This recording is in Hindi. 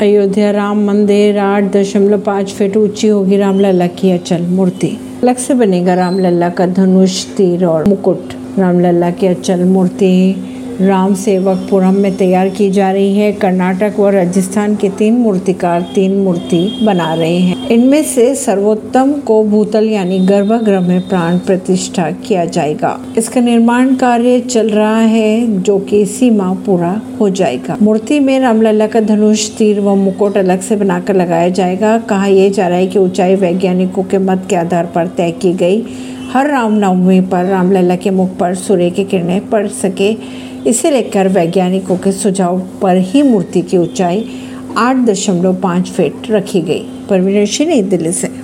अयोध्या राम मंदिर आठ दशमलव पाँच फीट ऊँची होगी रामलला की अचल मूर्ति। अलग से बनेगा रामलला का धनुष, तीर और मुकुट। रामलला की अचल मूर्ति राम सेवकपुरम में तैयार की जा रही है। कर्नाटक व राजस्थान के तीन मूर्तिकार तीन मूर्ति बना रहे हैं। इनमें से सर्वोत्तम को भूतल यानी गर्भगृह में प्राण प्रतिष्ठा किया जाएगा। इसका निर्माण कार्य चल रहा है, जो कि इसी माह पूरा हो जाएगा। मूर्ति में रामलला का धनुष, तीर व मुकुट अलग से बनाकर लगाया जाएगा। कहा यह जा रहा है कि ऊंचाई वैज्ञानिकों के मत के आधार पर तय की गई। हर रामनवमी पर रामलला के मुख पर सूर्य की किरणें पड़ सके। इसे लेकर वैज्ञानिकों के सुझाव पर ही मूर्ति की ऊंचाई आठ दशमलव पाँच फीट रखी गई। परवीन सिंह नई दिल्ली से।